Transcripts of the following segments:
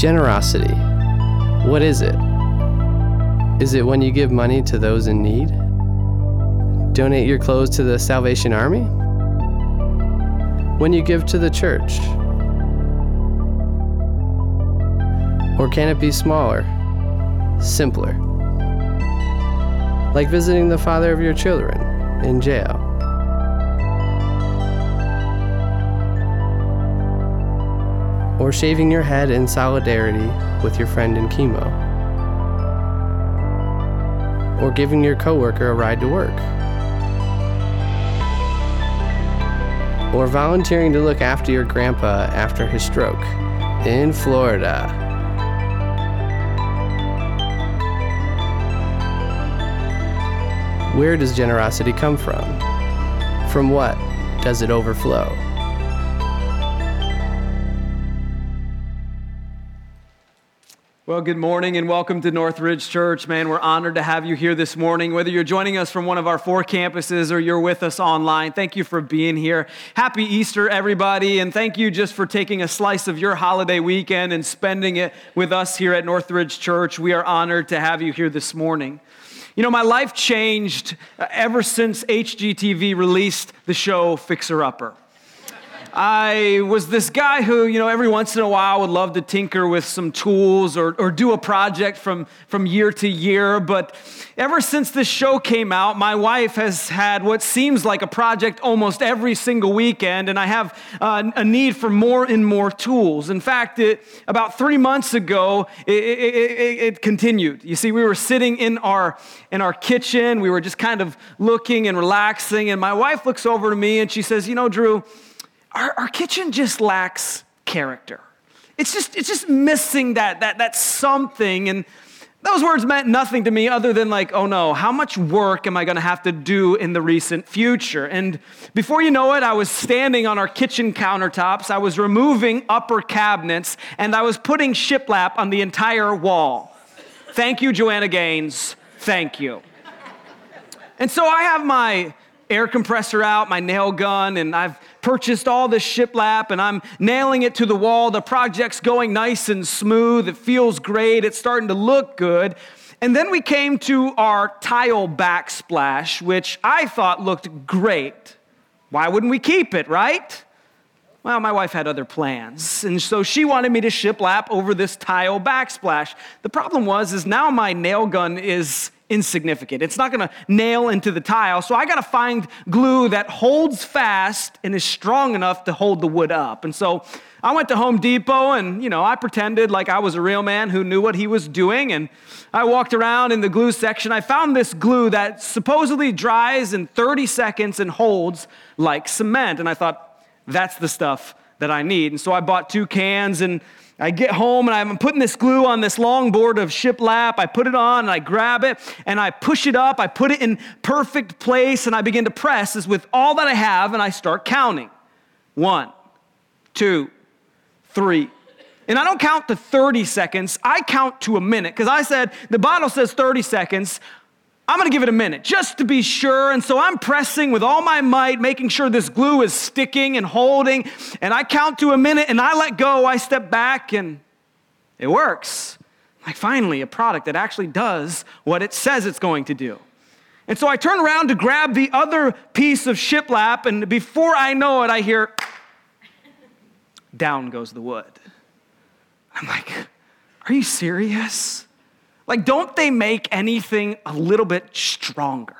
Generosity. What is it? Is it when you give money to those in need? Donate your clothes to the Salvation Army? When you give to the church? Or can it be smaller, simpler? Like visiting the father of your children in jail. Or shaving your head in solidarity with your friend in chemo. Or giving your coworker a ride to work. Or volunteering to look after your grandpa after his stroke in Florida. Where does generosity come from? From what does it overflow? Well, good morning and welcome to Northridge Church. Man, we're honored to have you here this morning. Whether you're joining us from one of our four campuses or you're with us online, thank you for being here. Happy Easter, everybody, and thank you just for taking a slice of your holiday weekend and spending it with us here at Northridge Church. We are honored to have you here this morning. You know, my life changed ever since HGTV released the show Fixer Upper. I was this guy who, you know, every once in a while would love to tinker with some tools or, or do a project from, from year to year. But ever since this show came out, my wife has had what seems like a project almost every single weekend, and I have uh, a need for more and more tools. In fact, it, about three months ago, it, it, it, it continued. You see, we were sitting in our, in our kitchen, we were just kind of looking and relaxing, and my wife looks over to me and she says, You know, Drew, our, our kitchen just lacks character. It's just, it's just missing that, that, that something. And those words meant nothing to me other than, like, oh no, how much work am I gonna have to do in the recent future? And before you know it, I was standing on our kitchen countertops, I was removing upper cabinets, and I was putting shiplap on the entire wall. Thank you, Joanna Gaines. Thank you. And so I have my air compressor out, my nail gun, and I've purchased all this shiplap and I'm nailing it to the wall. The project's going nice and smooth. It feels great. It's starting to look good. And then we came to our tile backsplash, which I thought looked great. Why wouldn't we keep it, right? Well, my wife had other plans, and so she wanted me to shiplap over this tile backsplash. The problem was is now my nail gun is insignificant. It's not going to nail into the tile. So I got to find glue that holds fast and is strong enough to hold the wood up. And so I went to Home Depot and, you know, I pretended like I was a real man who knew what he was doing. And I walked around in the glue section. I found this glue that supposedly dries in 30 seconds and holds like cement. And I thought, that's the stuff that I need. And so I bought two cans and I get home and I'm putting this glue on this long board of shiplap. I put it on and I grab it and I push it up. I put it in perfect place and I begin to press as with all that I have and I start counting. One, two, three. And I don't count to 30 seconds, I count to a minute because I said the bottle says 30 seconds. I'm gonna give it a minute just to be sure. And so I'm pressing with all my might, making sure this glue is sticking and holding. And I count to a minute and I let go. I step back and it works. Like, finally, a product that actually does what it says it's going to do. And so I turn around to grab the other piece of shiplap, and before I know it, I hear down goes the wood. I'm like, are you serious? Like, don't they make anything a little bit stronger?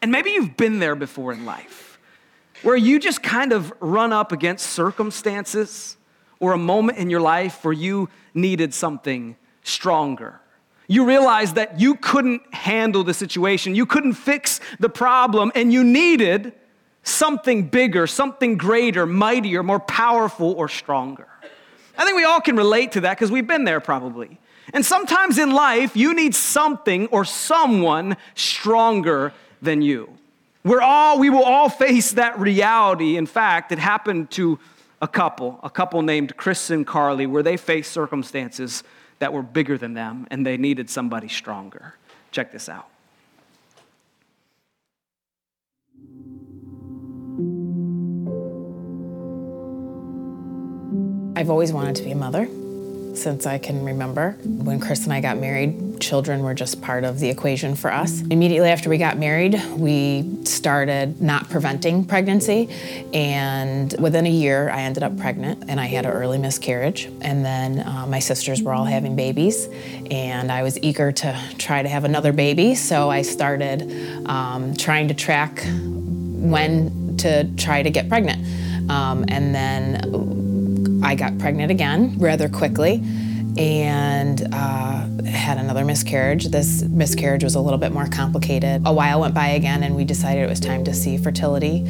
And maybe you've been there before in life where you just kind of run up against circumstances or a moment in your life where you needed something stronger. You realized that you couldn't handle the situation, you couldn't fix the problem, and you needed something bigger, something greater, mightier, more powerful, or stronger. I think we all can relate to that because we've been there probably. And sometimes in life, you need something or someone stronger than you. We're all, we will all face that reality. In fact, it happened to a couple, a couple named Chris and Carly, where they faced circumstances that were bigger than them and they needed somebody stronger. Check this out. I've always wanted to be a mother since I can remember. When Chris and I got married, children were just part of the equation for us. Immediately after we got married, we started not preventing pregnancy. And within a year, I ended up pregnant and I had an early miscarriage. And then uh, my sisters were all having babies. And I was eager to try to have another baby. So I started um, trying to track when to try to get pregnant. Um, and then I got pregnant again rather quickly and uh, had another miscarriage. This miscarriage was a little bit more complicated. A while went by again, and we decided it was time to see fertility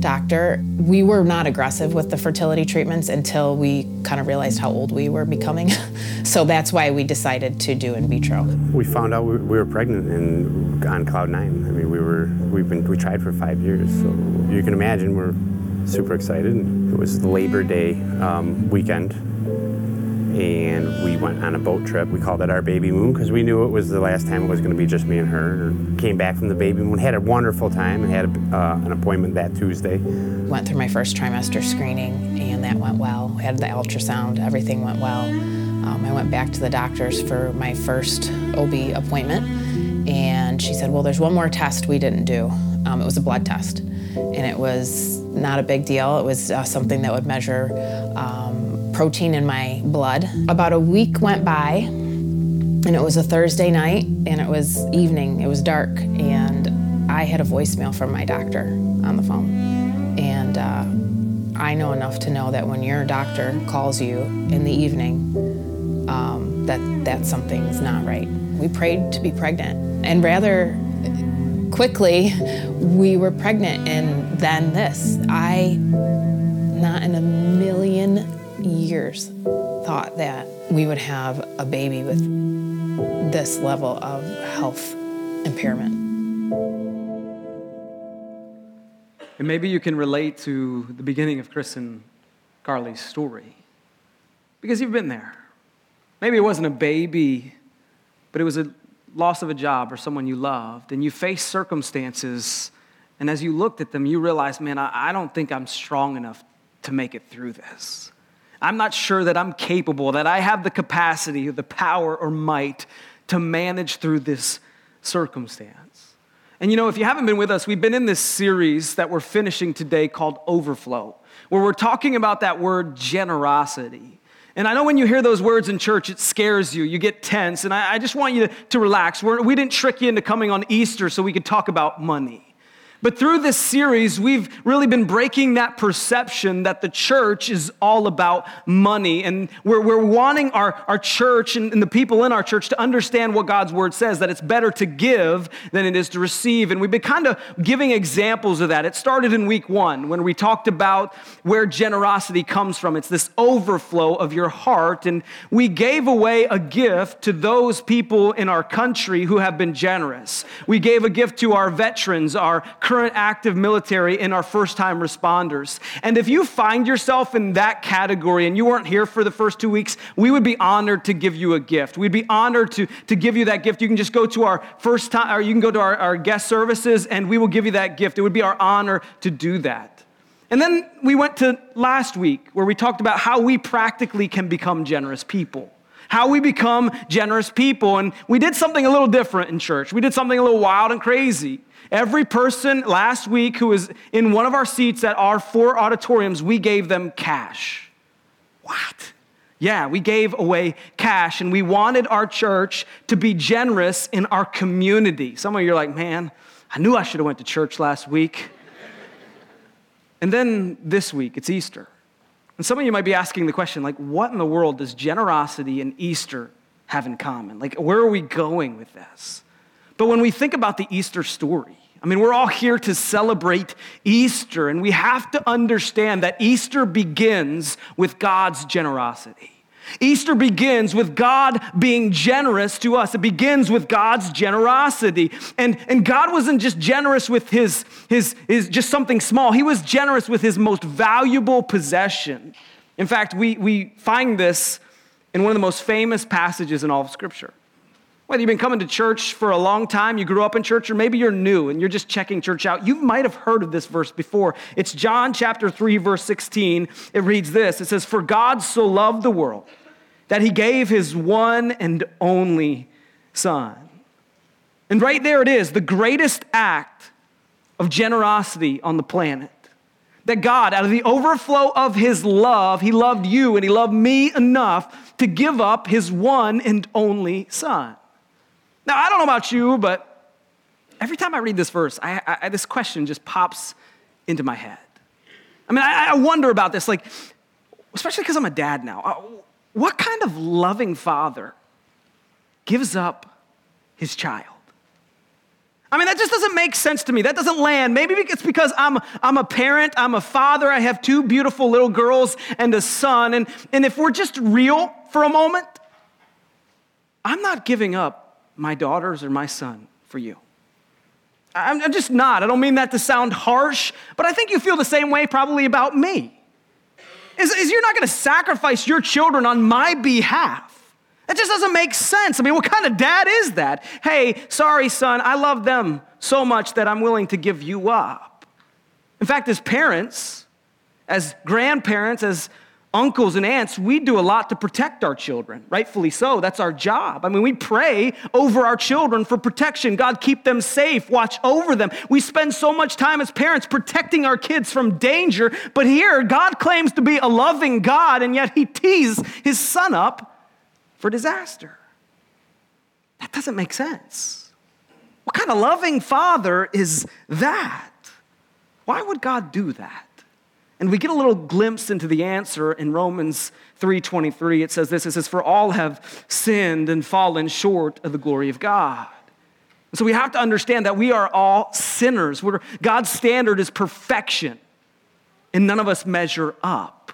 doctor. We were not aggressive with the fertility treatments until we kind of realized how old we were becoming. so that's why we decided to do in vitro. We found out we were pregnant and on cloud nine. I mean, we were we've been we tried for five years, so you can imagine we're super excited. It was Labor Day um, weekend, and we went on a boat trip. We called it our baby moon because we knew it was the last time it was going to be just me and her. Came back from the baby moon, had a wonderful time, and had a, uh, an appointment that Tuesday. Went through my first trimester screening, and that went well. Had the ultrasound, everything went well. Um, I went back to the doctors for my first OB appointment, and she said, "Well, there's one more test we didn't do. Um, it was a blood test, and it was not a big deal. It was uh, something that would measure." Um, protein in my blood. About a week went by, and it was a Thursday night, and it was evening, it was dark, and I had a voicemail from my doctor on the phone. And uh, I know enough to know that when your doctor calls you in the evening, um, that, that something's not right. We prayed to be pregnant, and rather quickly, we were pregnant, and then this. I, not in a million years thought that we would have a baby with this level of health impairment. And maybe you can relate to the beginning of Chris and Carly's story because you've been there. Maybe it wasn't a baby, but it was a loss of a job or someone you loved, and you faced circumstances. And as you looked at them, you realized, man, I, I don't think I'm strong enough to make it through this. I'm not sure that I'm capable, that I have the capacity, or the power, or might to manage through this circumstance. And you know, if you haven't been with us, we've been in this series that we're finishing today called Overflow, where we're talking about that word generosity. And I know when you hear those words in church, it scares you. You get tense. And I, I just want you to, to relax. We're, we did not trick you into coming on Easter so we could talk about money. But through this series, we've really been breaking that perception that the church is all about money. And we're, we're wanting our, our church and, and the people in our church to understand what God's word says, that it's better to give than it is to receive. And we've been kind of giving examples of that. It started in week one when we talked about where generosity comes from. It's this overflow of your heart. And we gave away a gift to those people in our country who have been generous. We gave a gift to our veterans, our current active military and our first time responders. And if you find yourself in that category and you weren't here for the first two weeks, we would be honored to give you a gift. We'd be honored to, to give you that gift. You can just go to our first time, or you can go to our, our guest services and we will give you that gift. It would be our honor to do that. And then we went to last week where we talked about how we practically can become generous people how we become generous people. And we did something a little different in church. We did something a little wild and crazy. Every person last week who was in one of our seats at our four auditoriums, we gave them cash. What? Yeah, we gave away cash and we wanted our church to be generous in our community. Some of you are like, man, I knew I should have went to church last week. and then this week, it's Easter. And some of you might be asking the question, like, what in the world does generosity and Easter have in common? Like, where are we going with this? But when we think about the Easter story, I mean, we're all here to celebrate Easter, and we have to understand that Easter begins with God's generosity. Easter begins with God being generous to us. It begins with God's generosity. And, and God wasn't just generous with his, his, his just something small, He was generous with His most valuable possession. In fact, we, we find this in one of the most famous passages in all of Scripture. Whether you've been coming to church for a long time, you grew up in church, or maybe you're new and you're just checking church out, you might have heard of this verse before. It's John chapter 3, verse 16. It reads this It says, For God so loved the world, that he gave his one and only son. And right there it is, the greatest act of generosity on the planet. That God, out of the overflow of his love, he loved you and he loved me enough to give up his one and only son. Now, I don't know about you, but every time I read this verse, I, I, this question just pops into my head. I mean, I, I wonder about this, like, especially because I'm a dad now. Uh, what kind of loving father gives up his child? I mean, that just doesn't make sense to me. That doesn't land. Maybe it's because I'm, I'm a parent, I'm a father, I have two beautiful little girls and a son. And, and if we're just real for a moment, I'm not giving up my daughters or my son for you. I'm, just not. I don't mean that to sound harsh, but I think you feel the same way probably about me. Is, is you're not going to sacrifice your children on my behalf. That just doesn't make sense. I mean, what kind of dad is that? Hey, sorry, son, I love them so much that I'm willing to give you up. In fact, as parents, as grandparents, as uncles and aunts, we do a lot to protect our children, rightfully so. That's our job. I mean, we pray over our children for protection. God, keep them safe, watch over them. We spend so much time as parents protecting our kids from danger, but here, God claims to be a loving God, and yet He tees His son up for disaster. That doesn't make sense. What kind of loving father is that? Why would God do that? And we get a little glimpse into the answer in Romans 3:23. It says this, it says for all have sinned and fallen short of the glory of God. So we have to understand that we are all sinners. We're, God's standard is perfection, and none of us measure up.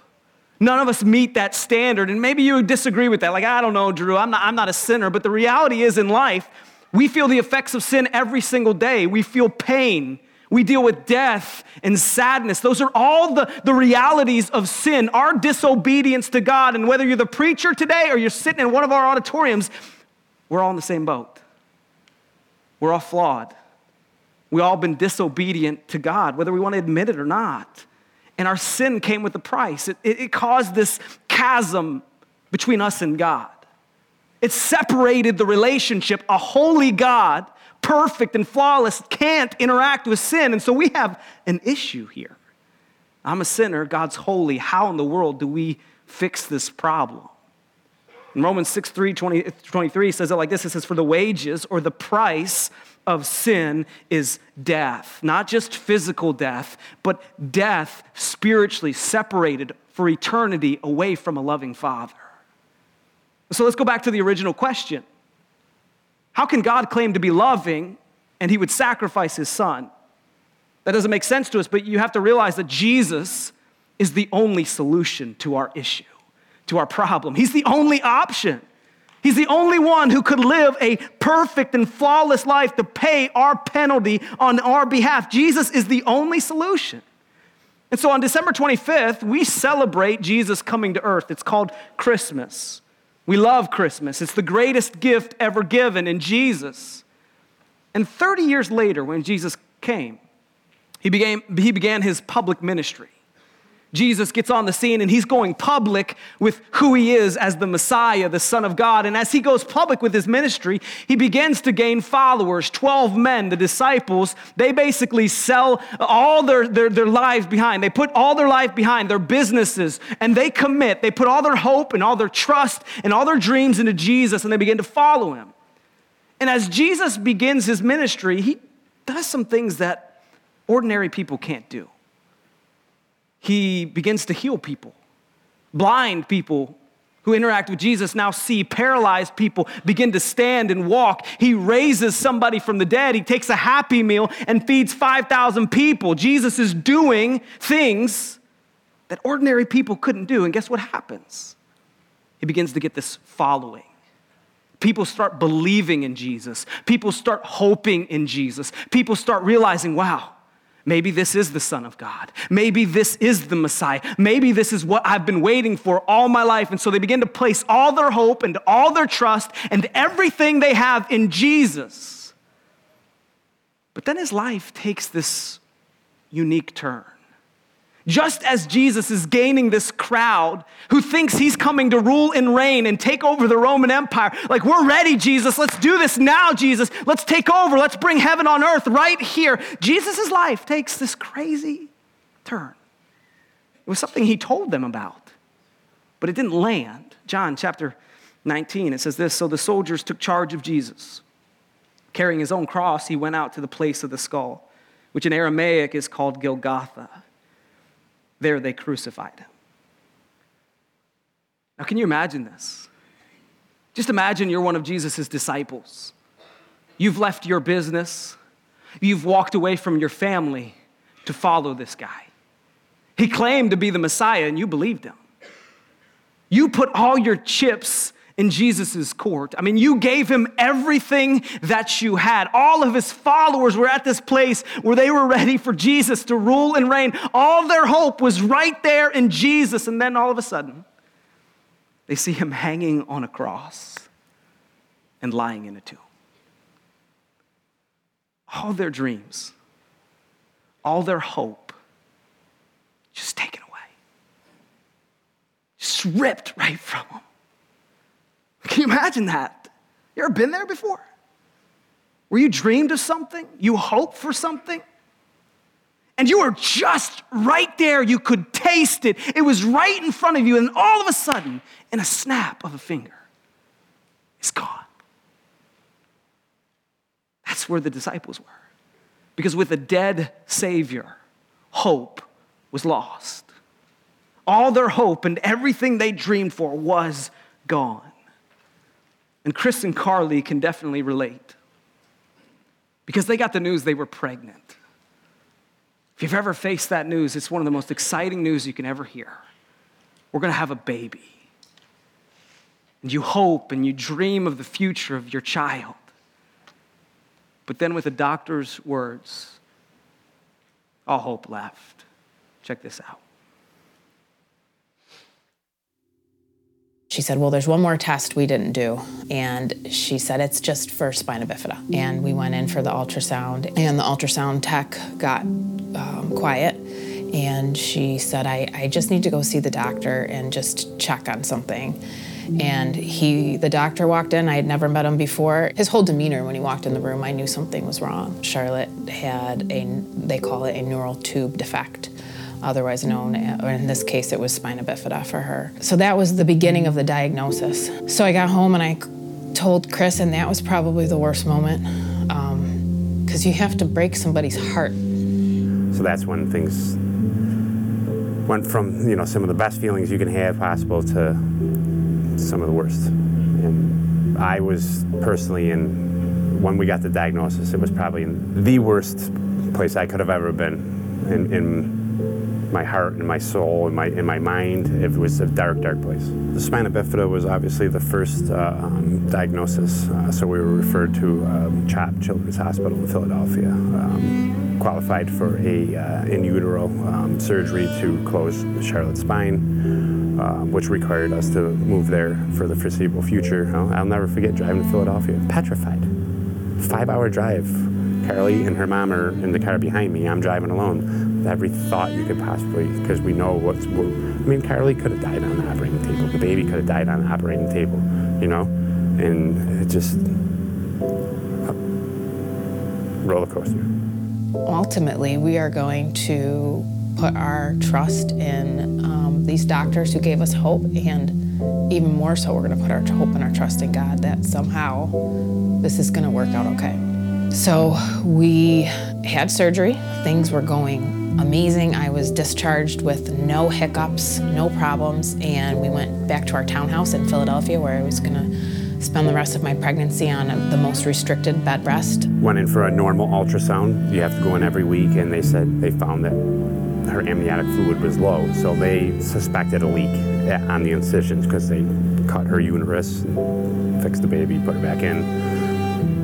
None of us meet that standard. And maybe you disagree with that. Like, I don't know, Drew, I'm not, I'm not a sinner. But the reality is in life, we feel the effects of sin every single day. We feel pain. We deal with death and sadness. Those are all the, the realities of sin, our disobedience to God. And whether you're the preacher today or you're sitting in one of our auditoriums, we're all in the same boat. We're all flawed. We've all been disobedient to God, whether we want to admit it or not. And our sin came with a price. It, it, it caused this chasm between us and God. It separated the relationship. A holy God perfect and flawless, can't interact with sin. And so we have an issue here. I'm a sinner, God's holy. How in the world do we fix this problem? In Romans 6 3 20, 23 says it like this it says, For the wages or the price of sin is death. Not just physical death, but death spiritually separated for eternity away from a loving Father. So let's go back to the original question how can God claim to be loving and he would sacrifice his son? That doesn't make sense to us, but you have to realize that Jesus is the only solution to our issue, to our problem. He's the only option. He's the only one who could live a perfect and flawless life to pay our penalty on our behalf. Jesus is the only solution. And so on December 25th, we celebrate Jesus coming to earth. It's called Christmas. We love Christmas. It's the greatest gift ever given in Jesus. And 30 years later, when Jesus came, he began, he began his public ministry. Jesus gets on the scene and he's going public with who he is as the Messiah, the Son of God. And as he goes public with his ministry, he begins to gain followers 12 men, the disciples. They basically sell all their, their, their lives behind. They put all their life behind, their businesses, and they commit. They put all their hope and all their trust and all their dreams into Jesus and they begin to follow him. And as Jesus begins his ministry, he does some things that ordinary people can't do he begins to heal people. Blind people who interact with Jesus now see paralyzed people begin to stand and walk. He raises somebody from the dead. He takes a happy meal and feeds 5,000 people. Jesus is doing things that ordinary people couldn't do. And guess what happens? He begins to get this following. People start believing in Jesus. People start hoping in Jesus. People start realizing, wow, Maybe this is the Son of God. Maybe this is the Messiah. Maybe this is what I've been waiting for all my life. And so they begin to place all their hope and all their trust and everything they have in Jesus. But then his life takes this unique turn. Just as Jesus is gaining this crowd who thinks he's coming to rule and reign and take over the Roman Empire, like, we're ready, Jesus. Let's do this now, Jesus. Let's take over. Let's bring heaven on earth right here. Jesus' life takes this crazy turn. It was something he told them about, but it didn't land. John chapter 19, it says this So the soldiers took charge of Jesus. Carrying his own cross, he went out to the place of the skull, which in Aramaic is called Golgotha. There they crucified him. Now, can you imagine this? Just imagine you're one of Jesus' disciples. You've left your business, you've walked away from your family to follow this guy. He claimed to be the Messiah, and you believed him. You put all your chips in Jesus' court. I mean, you gave him everything that you had. All of his followers were at this place where they were ready for Jesus to rule and reign. All their hope was right there in Jesus. And then all of a sudden, they see him hanging on a cross and lying in a tomb. All their dreams, all their hope, just taken away, just ripped right from them. Can you imagine that? You ever been there before? Where you dreamed of something, you hoped for something, and you were just right there. You could taste it. It was right in front of you, and all of a sudden, in a snap of a finger, it's gone. That's where the disciples were. Because with a dead Savior, hope was lost. All their hope and everything they dreamed for was gone. And Chris and Carly can definitely relate because they got the news they were pregnant. If you've ever faced that news, it's one of the most exciting news you can ever hear. We're going to have a baby. And you hope and you dream of the future of your child. But then, with the doctor's words, all hope left. Check this out. She said, Well, there's one more test we didn't do. And she said, It's just for spina bifida. And we went in for the ultrasound, and the ultrasound tech got um, quiet. And she said, I, I just need to go see the doctor and just check on something. And he, the doctor walked in. I had never met him before. His whole demeanor when he walked in the room, I knew something was wrong. Charlotte had a, they call it a neural tube defect otherwise known, or in this case, it was spina bifida for her. So that was the beginning of the diagnosis. So I got home and I told Chris, and that was probably the worst moment because um, you have to break somebody's heart. So that's when things went from you know some of the best feelings you can have possible to some of the worst. And I was personally in when we got the diagnosis, it was probably in the worst place I could have ever been in, in my heart and my soul and my in my mind. It was a dark, dark place. The spina bifida was obviously the first uh, um, diagnosis, uh, so we were referred to um, CHOP Children's Hospital in Philadelphia. Um, qualified for a uh, in utero um, surgery to close Charlotte's spine, uh, which required us to move there for the foreseeable future. I'll, I'll never forget driving to Philadelphia, petrified. Five hour drive. Carly and her mom are in the car behind me. I'm driving alone every thought you could possibly, because we know what's. I mean, Carly could have died on the operating table. The baby could have died on the operating table, you know, and it just roller coaster. Ultimately, we are going to put our trust in um, these doctors who gave us hope, and even more so, we're going to put our hope and our trust in God that somehow this is going to work out okay. So we had surgery. Things were going amazing. I was discharged with no hiccups, no problems, and we went back to our townhouse in Philadelphia where I was going to spend the rest of my pregnancy on a, the most restricted bed rest. Went in for a normal ultrasound. You have to go in every week, and they said they found that her amniotic fluid was low, so they suspected a leak on the incisions because they cut her uterus, fixed the baby, put her back in.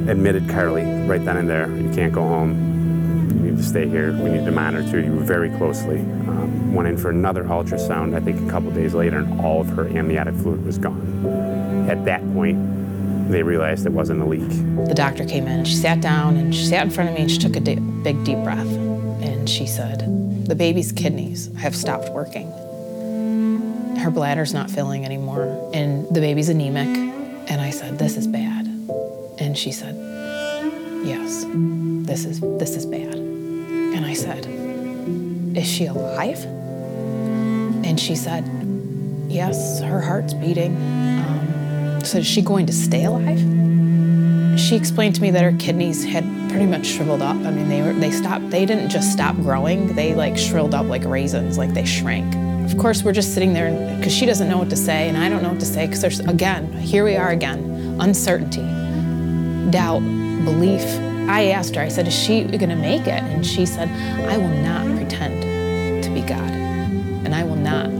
Admitted Carly right then and there, you can't go home You need to stay here. We need to monitor you very closely. Um, went in for another ultrasound, I think a couple days later, and all of her amniotic fluid was gone. At that point, they realized it wasn't a leak. The doctor came in, she sat down, and she sat in front of me, and she took a di- big, deep breath. And she said, the baby's kidneys have stopped working. Her bladder's not filling anymore, and the baby's anemic. And I said, This is bad. And she said, Yes, this is, this is bad. And I said, Is she alive? And she said, Yes, her heart's beating. Um, so is she going to stay alive? She explained to me that her kidneys had pretty much shriveled up. I mean, they were they stopped. They didn't just stop growing. They like shriveled up like raisins, like they shrank. Of course, we're just sitting there because she doesn't know what to say, and I don't know what to say because there's again, here we are again, uncertainty, doubt, belief. I asked her. I said, "Is she going to make it?" And she said, "I will not pretend to be God, and I will not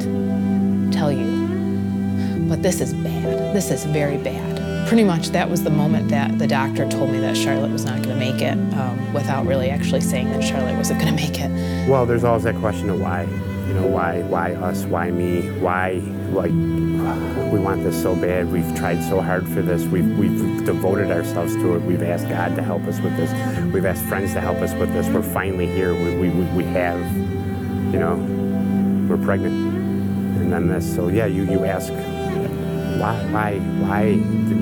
tell you. But this is bad. This is very bad." pretty much that was the moment that the doctor told me that Charlotte was not going to make it um, without really actually saying that Charlotte wasn't going to make it. Well, there's always that question of why. You know, why, why us? Why me? Why, like, we want this so bad. We've tried so hard for this. We've, we've devoted ourselves to it. We've asked God to help us with this. We've asked friends to help us with this. We're finally here. We, we, we have, you know, we're pregnant. And then this. So, yeah, you, you ask, why, why, why,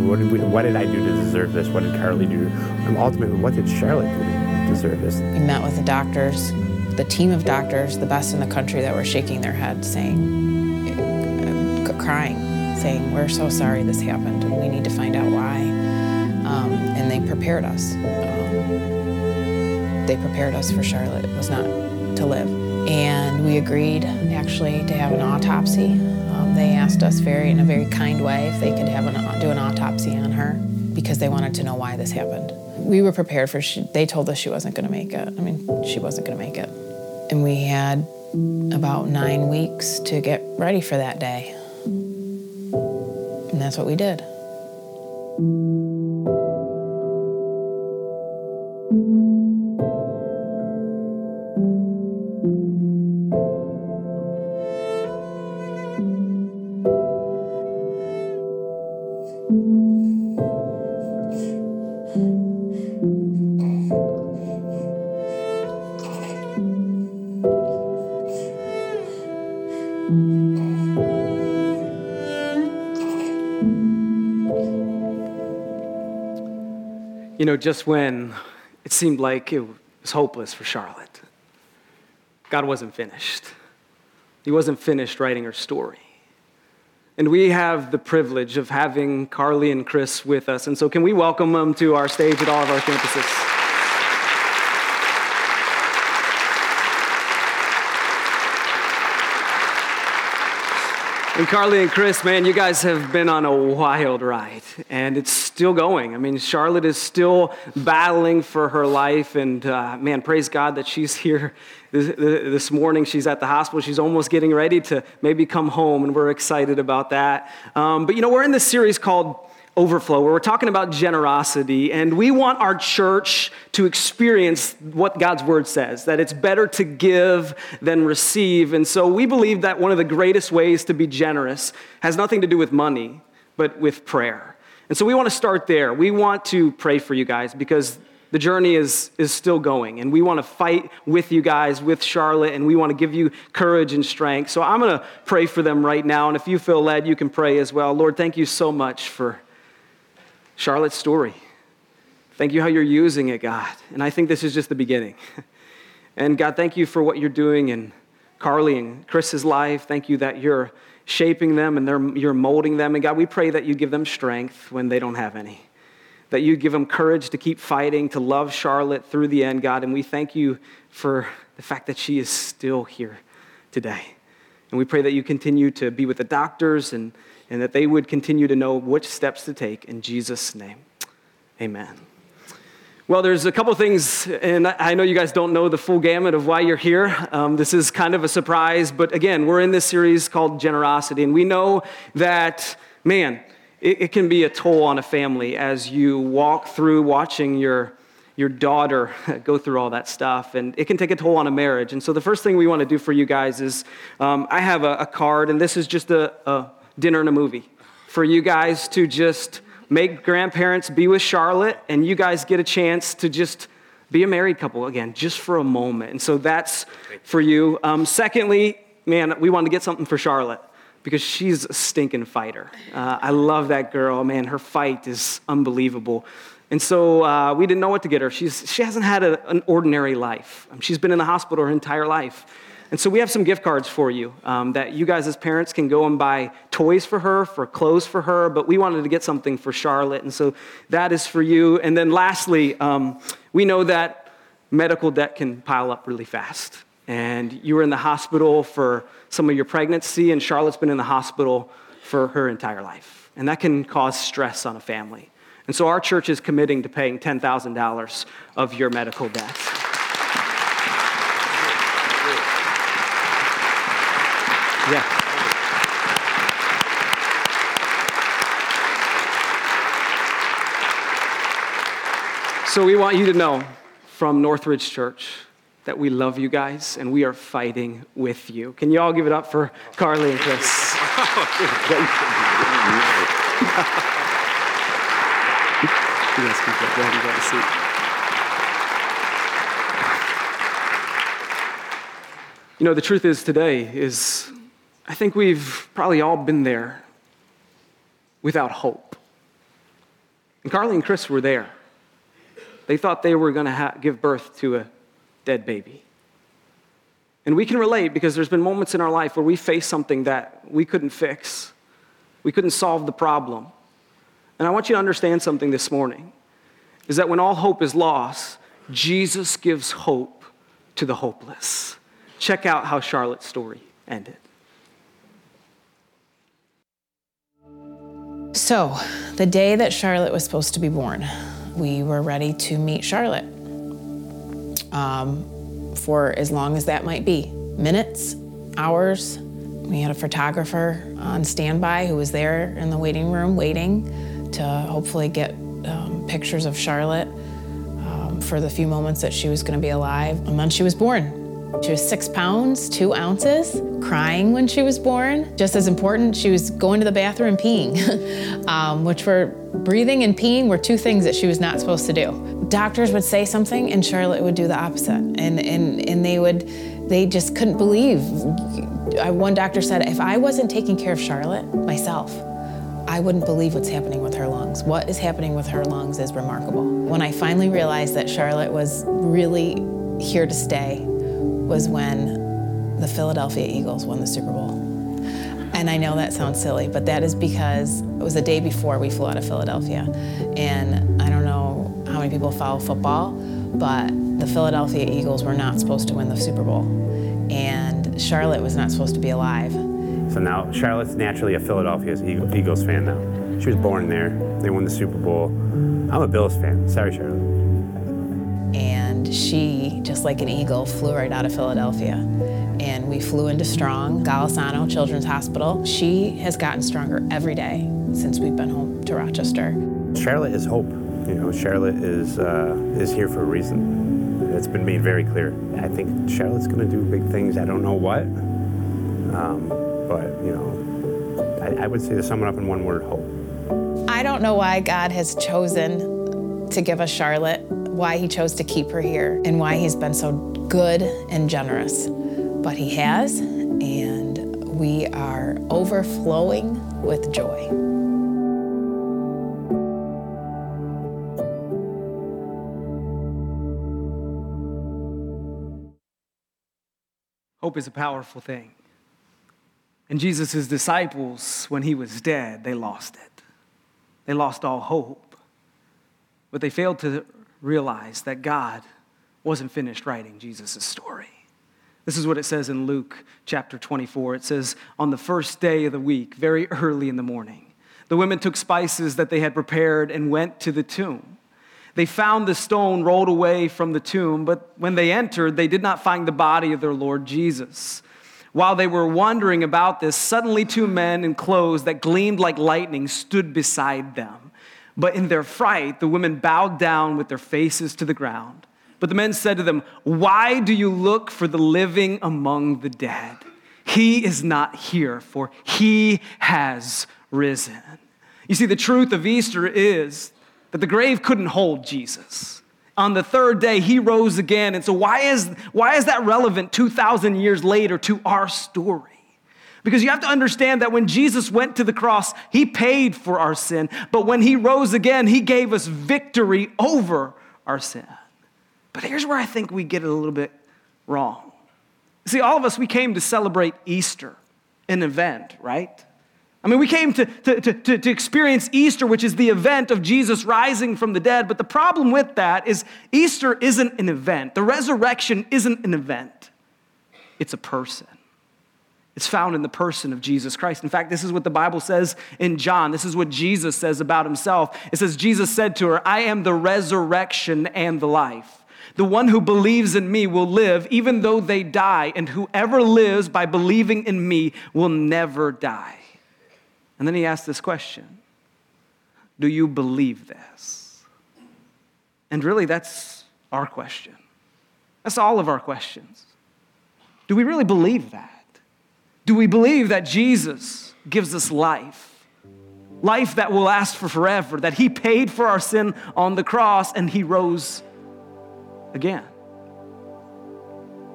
what did, we, what did I do to deserve this? What did Carly do? And ultimately, what did Charlotte do to deserve this? We met with the doctors, the team of doctors, the best in the country that were shaking their heads, saying, crying, saying, we're so sorry this happened and we need to find out why. Um, and they prepared us. Um, they prepared us for Charlotte was not to live. And we agreed actually to have an autopsy they asked us very, in a very kind way, if they could have an, do an autopsy on her because they wanted to know why this happened. We were prepared for. She, they told us she wasn't going to make it. I mean, she wasn't going to make it, and we had about nine weeks to get ready for that day, and that's what we did. Just when it seemed like it was hopeless for Charlotte, God wasn't finished. He wasn't finished writing her story. And we have the privilege of having Carly and Chris with us. And so, can we welcome them to our stage at all of our campuses? And Carly and Chris, man, you guys have been on a wild ride, and it's still going. I mean, Charlotte is still battling for her life, and uh, man, praise God that she's here this, this, morning. She's at the hospital. She's almost getting ready to maybe come home, and we're excited about that. Um, but you know, we're in this series called overflow, where we're talking about generosity, and we want our church to experience what God's word says that it's better to give than receive. And so we believe that one of the greatest ways to be generous has nothing to do with money, but with prayer. And so we want to start there. We want to pray for you guys because the journey is, is still going, and we want to fight with you guys, with Charlotte, and we want to give you courage and strength. So I'm going to pray for them right now, and if you feel led, you can pray as well. Lord, thank you so much for Charlotte's story. Thank you how you're using it, God. And I think this is just the beginning. And God, thank you for what you're doing in Carly and Chris's life. Thank you that you're shaping them and you're molding them. And God, we pray that you give them strength when they don't have any. That you give them courage to keep fighting, to love Charlotte through the end, God. And we thank you for the fact that she is still here today. And we pray that you continue to be with the doctors and and that they would continue to know which steps to take in Jesus' name. Amen. Well, there's a couple things, and I know you guys don't know the full gamut of why you're here. Um, this is kind of a surprise, but again, we're in this series called Generosity, and we know that, man, it, it can be a toll on a family as you walk through watching your your daughter go through all that stuff, and it can take a toll on a marriage. And so, the first thing we want to do for you guys is um, I have a, a, card, and this is just a, a dinner and a movie for you guys to just make grandparents be with Charlotte and you guys get a chance to just be a married couple again, just for a moment. And so that's for you. Um, secondly, man, we wanted to get something for Charlotte because she's a stinking fighter. Uh, I love that girl. Man, her fight is unbelievable. And so uh, we didn't know what to get her. She's, she hasn't had a, an ordinary life. Um, she's been in the hospital her entire life. And so we have some gift cards for you um, that you guys as parents can go and buy toys for her, for clothes for her, but we wanted to get something for Charlotte. And so that is for you. And then lastly, um, we know that medical debt can pile up really fast. And you were in the hospital for some of your pregnancy, and Charlotte's been in the hospital for her entire life. And that can cause stress on a family. And so our church is committing to paying $10,000 of your medical debt. Yeah. So we want you to know from Northridge Church that we love you guys and we are fighting with you. Can you all give it up for Carly and Chris? You guys can seat. You know, the truth is today is I think we've probably all been there without hope. And Carly and Chris were there. They thought they were going to ha- give birth to a dead baby. And we can relate because there's been moments in our life where we face something that we couldn't fix. We couldn't solve the problem. And I want you to understand something this morning is that when all hope is lost, Jesus gives hope to the hopeless. Check out how Charlotte's story ended. So, the day that Charlotte was supposed to be born, we were ready to meet Charlotte um, for as long as that might be minutes, hours. We had a photographer on standby who was there in the waiting room waiting to hopefully get um, pictures of Charlotte um, for the few moments that she was going to be alive. And then she was born. She was six pounds, two ounces, crying when she was born. Just as important, she was going to the bathroom peeing, um, which were breathing and peeing were two things that she was not supposed to do. Doctors would say something and Charlotte would do the opposite. And, and, and they would, they just couldn't believe. One doctor said, if I wasn't taking care of Charlotte myself, I wouldn't believe what's happening with her lungs. What is happening with her lungs is remarkable. When I finally realized that Charlotte was really here to stay was when the Philadelphia Eagles won the Super Bowl. And I know that sounds silly, but that is because it was the day before we flew out of Philadelphia. And I don't know how many people follow football, but the Philadelphia Eagles were not supposed to win the Super Bowl. And Charlotte was not supposed to be alive. So now Charlotte's naturally a Philadelphia Eagles fan now. She was born there. They won the Super Bowl. I'm a Bills fan. Sorry, Charlotte. She, just like an eagle, flew right out of Philadelphia. And we flew into Strong, Golisano Children's Hospital. She has gotten stronger every day since we've been home to Rochester. Charlotte is hope. You know, Charlotte is uh, is here for a reason. It's been made very clear. I think Charlotte's going to do big things. I don't know what. Um, but, you know, I, I would say to sum it up in one word hope. I don't know why God has chosen to give us Charlotte, why He chose to keep her here, and why He's been so good and generous. But He has, and we are overflowing with joy. Hope is a powerful thing. And Jesus' disciples, when he was dead, they lost it. They lost all hope. But they failed to realize that God wasn't finished writing Jesus' story. This is what it says in Luke chapter 24. It says, On the first day of the week, very early in the morning, the women took spices that they had prepared and went to the tomb. They found the stone rolled away from the tomb, but when they entered, they did not find the body of their Lord Jesus. While they were wondering about this, suddenly two men in clothes that gleamed like lightning stood beside them. But in their fright, the women bowed down with their faces to the ground. But the men said to them, Why do you look for the living among the dead? He is not here, for he has risen. You see, the truth of Easter is that the grave couldn't hold Jesus. On the third day, he rose again. And so, why is, why is that relevant 2,000 years later to our story? Because you have to understand that when Jesus went to the cross, he paid for our sin. But when he rose again, he gave us victory over our sin. But here's where I think we get it a little bit wrong. See, all of us, we came to celebrate Easter, an event, right? I mean, we came to, to, to, to, experience Easter, which is the event of Jesus rising from the dead. But the problem with that is Easter isn't an event. The resurrection isn't an event, it's a person. It's found in the person of Jesus Christ. In fact, this is what the Bible says in John. This is what Jesus says about himself. It says, Jesus said to her, I am the resurrection and the life. The one who believes in me will live even though they die, and whoever lives by believing in me will never die. And then he asked this question Do you believe this? And really, that's our question. That's all of our questions. Do we really believe that? Do we believe that Jesus gives us life? Life that will last for forever, that He paid for our sin on the cross and He rose again.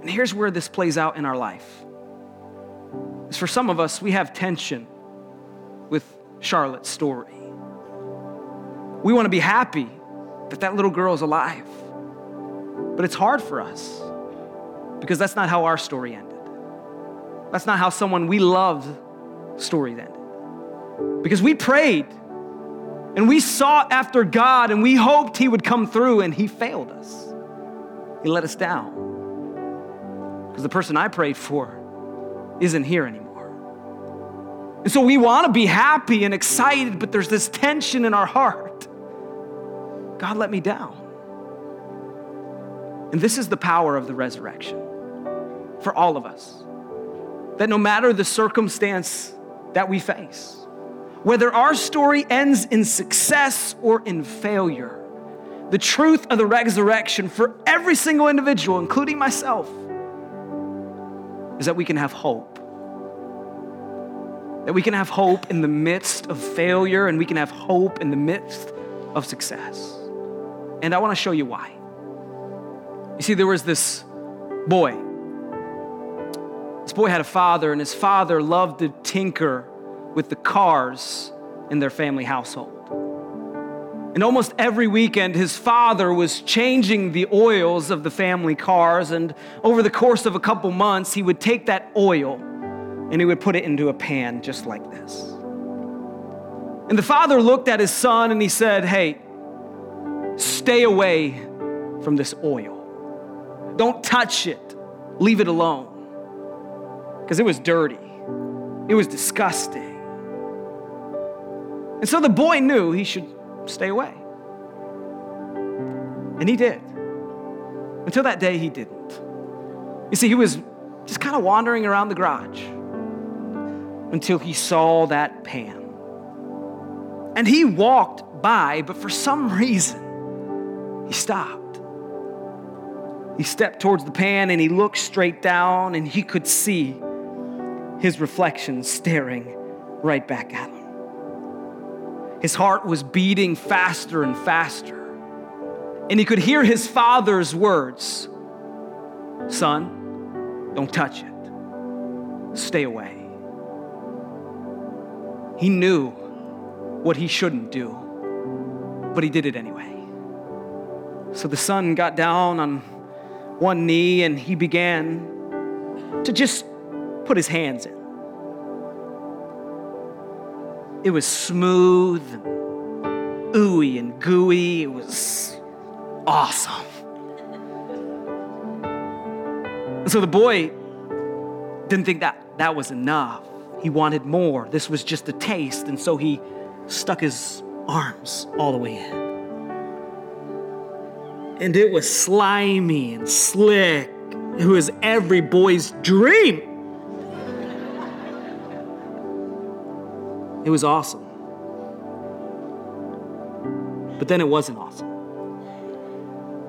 And here's where this plays out in our life. Is for some of us, we have tension with Charlotte's story. We want to be happy that that little girl is alive. But it's hard for us because that's not how our story ended. That's not how someone we loved story ended. Because we prayed and we sought after God and we hoped He would come through and He failed us. He let us down. Because the person I prayed for isn't here anymore. And so we want to be happy and excited, but there's this tension in our heart. God let me down. And this is the power of the resurrection for all of us. That no matter the circumstance that we face, whether our story ends in success or in failure, the truth of the resurrection for every single individual, including myself, is that we can have hope that we can have hope in the midst of failure and we can have hope in the midst of success. And I want to show you why. You see, there was this boy. Boy had a father, and his father loved to tinker with the cars in their family household. And almost every weekend, his father was changing the oils of the family cars. And over the course of a couple months, he would take that oil and he would put it into a pan just like this. And the father looked at his son and he said, Hey, stay away from this oil. Don't touch it, leave it alone. Because it was dirty, it was disgusting. And so the boy knew he should stay away. And he did. Until that day, he didn't. You see, he was just kind of wandering around the garage until he saw that pan. And he walked by, but for some reason, he stopped. He stepped towards the pan and he looked straight down, and he could see his reflection staring right back at him. His heart was beating faster and faster, and he could hear his father's words Son, don't touch it, stay away. He knew what he shouldn't do, but he did it anyway. So the son got down on one knee and he began to just put his hands in. It was smooth, and ooey and gooey. It was awesome. And so the boy didn't think that that was enough. He wanted more. This was just a taste, and so he stuck his arms all the way in. And it was slimy and slick. It was every boy's dream. It was awesome. But then it wasn't awesome.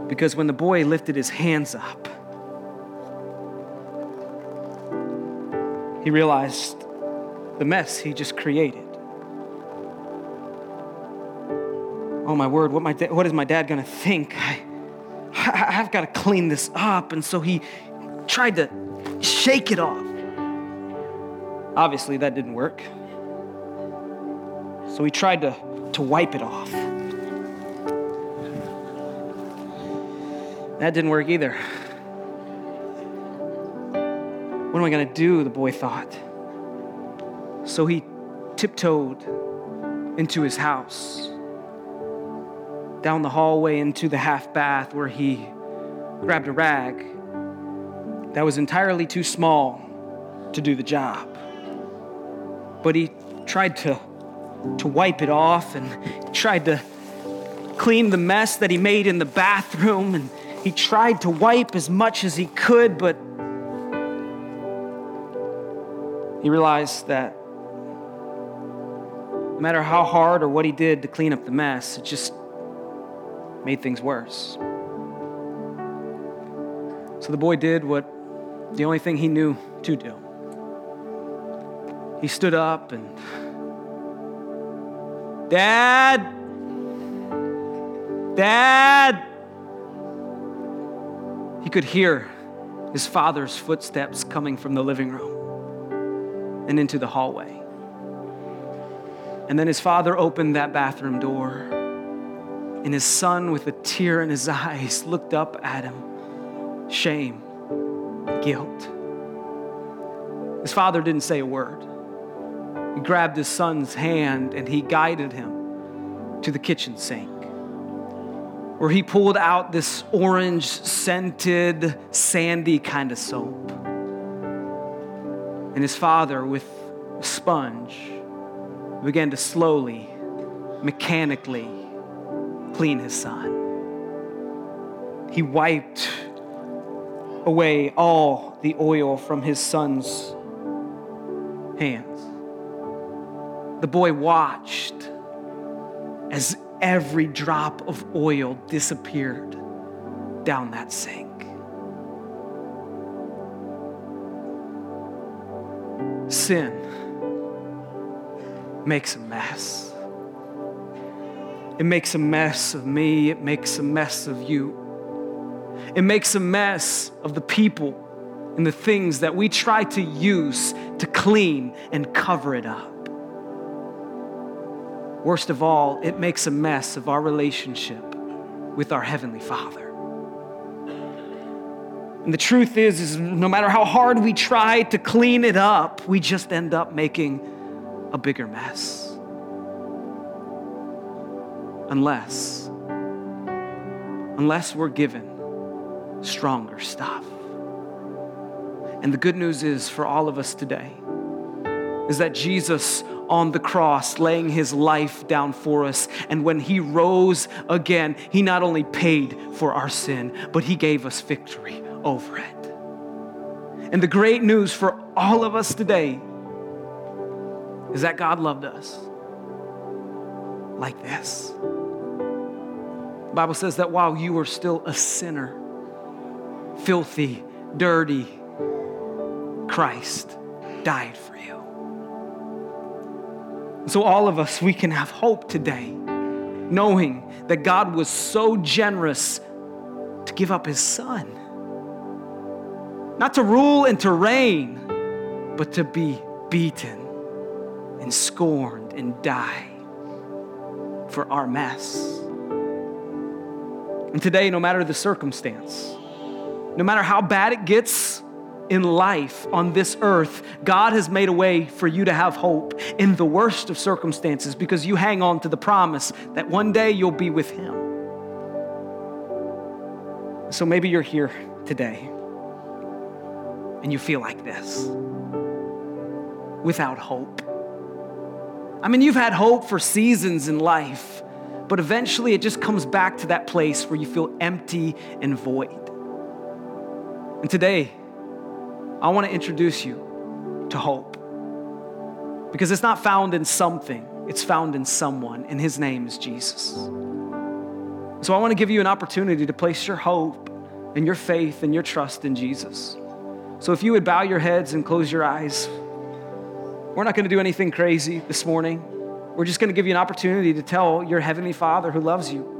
Because when the boy lifted his hands up, he realized the mess he just created. Oh my word, what, my da- what is my dad gonna think? I, I've got to clean this up. And so he tried to shake it off. Obviously, that didn't work. So he tried to, to wipe it off. That didn't work either. What am I going to do? The boy thought. So he tiptoed into his house, down the hallway into the half bath where he grabbed a rag that was entirely too small to do the job. But he tried to, to wipe it off and tried to clean the mess that he made in the bathroom and he tried to wipe as much as he could, but he realized that no matter how hard or what he did to clean up the mess, it just made things worse. So the boy did what the only thing he knew to do. He stood up and, Dad! Dad! He could hear his father's footsteps coming from the living room and into the hallway. And then his father opened that bathroom door, and his son, with a tear in his eyes, looked up at him. Shame, guilt. His father didn't say a word. He grabbed his son's hand and he guided him to the kitchen sink, where he pulled out this orange scented, sandy kind of soap. And his father, with a sponge, began to slowly, mechanically clean his son. He wiped away all the oil from his son's hands. The boy watched as every drop of oil disappeared down that sink. Sin makes a mess. It makes a mess of me, it makes a mess of you. It makes a mess of the people and the things that we try to use to clean and cover it up. Worst of all, it makes a mess of our relationship with our Heavenly Father. And the truth is, is no matter how hard we try to clean it up, we just end up making a bigger mess. Unless, unless we're given stronger stuff. And the good news is for all of us today is that Jesus on the cross, laying his life down for us. And when he rose again, he not only paid for our sin, but he gave us victory over it. And the great news for all of us today is that God loved us like this. The Bible says that while you were still a sinner, filthy, dirty, Christ died for you. So, all of us, we can have hope today, knowing that God was so generous to give up his son. Not to rule and to reign, but to be beaten and scorned and die for our mess. And today, no matter the circumstance, no matter how bad it gets in life on this earth, God has made a way for you to have hope in the worst of circumstances because you hang on to the promise that one day you'll be with Him. So maybe you're here today and you feel like this without hope. I mean, you've had hope for seasons in life, but eventually it just comes back to that place where you feel empty and void. And today, I want to introduce you to hope because it's not found in something, it's found in someone, and his name is Jesus. So I want to give you an opportunity to place your hope and your faith and your trust in Jesus. So if you would bow your heads and close your eyes, we're not going to do anything crazy this morning. We're just going to give you an opportunity to tell your Heavenly Father who loves you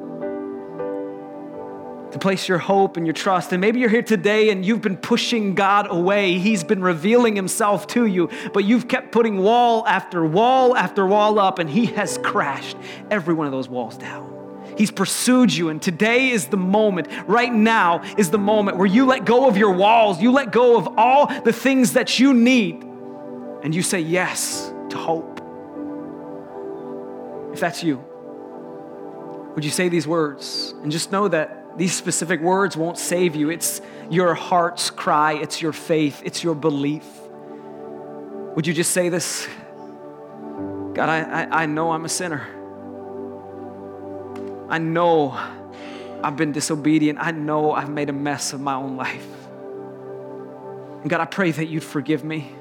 to place your hope and your trust. And maybe you're here today and you've been pushing God away. He's been revealing himself to you, but you've kept putting wall after wall after wall up, and He has crashed every one of those walls down. He's pursued you, and today is the moment, right now is the moment where you let go of your walls, you let go of all the things that you need, and you say yes to hope. If that's you, would you say these words and just know that these specific words won't save you. It's your heart's cry, it's your faith, it's your belief. Would you just say this? God, I, I, I know I'm a sinner. I know I've been disobedient. I know I've made a mess of my own life. And God, I pray that you'd forgive me.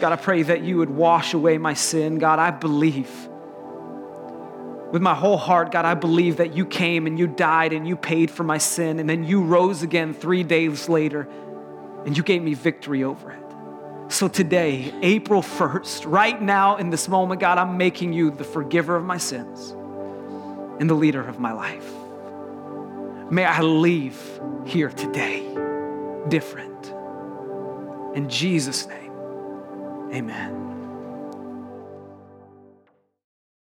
God, I pray that you would wash away my sin. God, I believe with my whole heart, God, I believe that you came and you died and you paid for my sin, and then you rose again three days later and you gave me victory over it. So today, April 1st, right now in this moment, God, I'm making you the forgiver of my sins and the leader of my life. May I leave here today different. In Jesus' name, amen.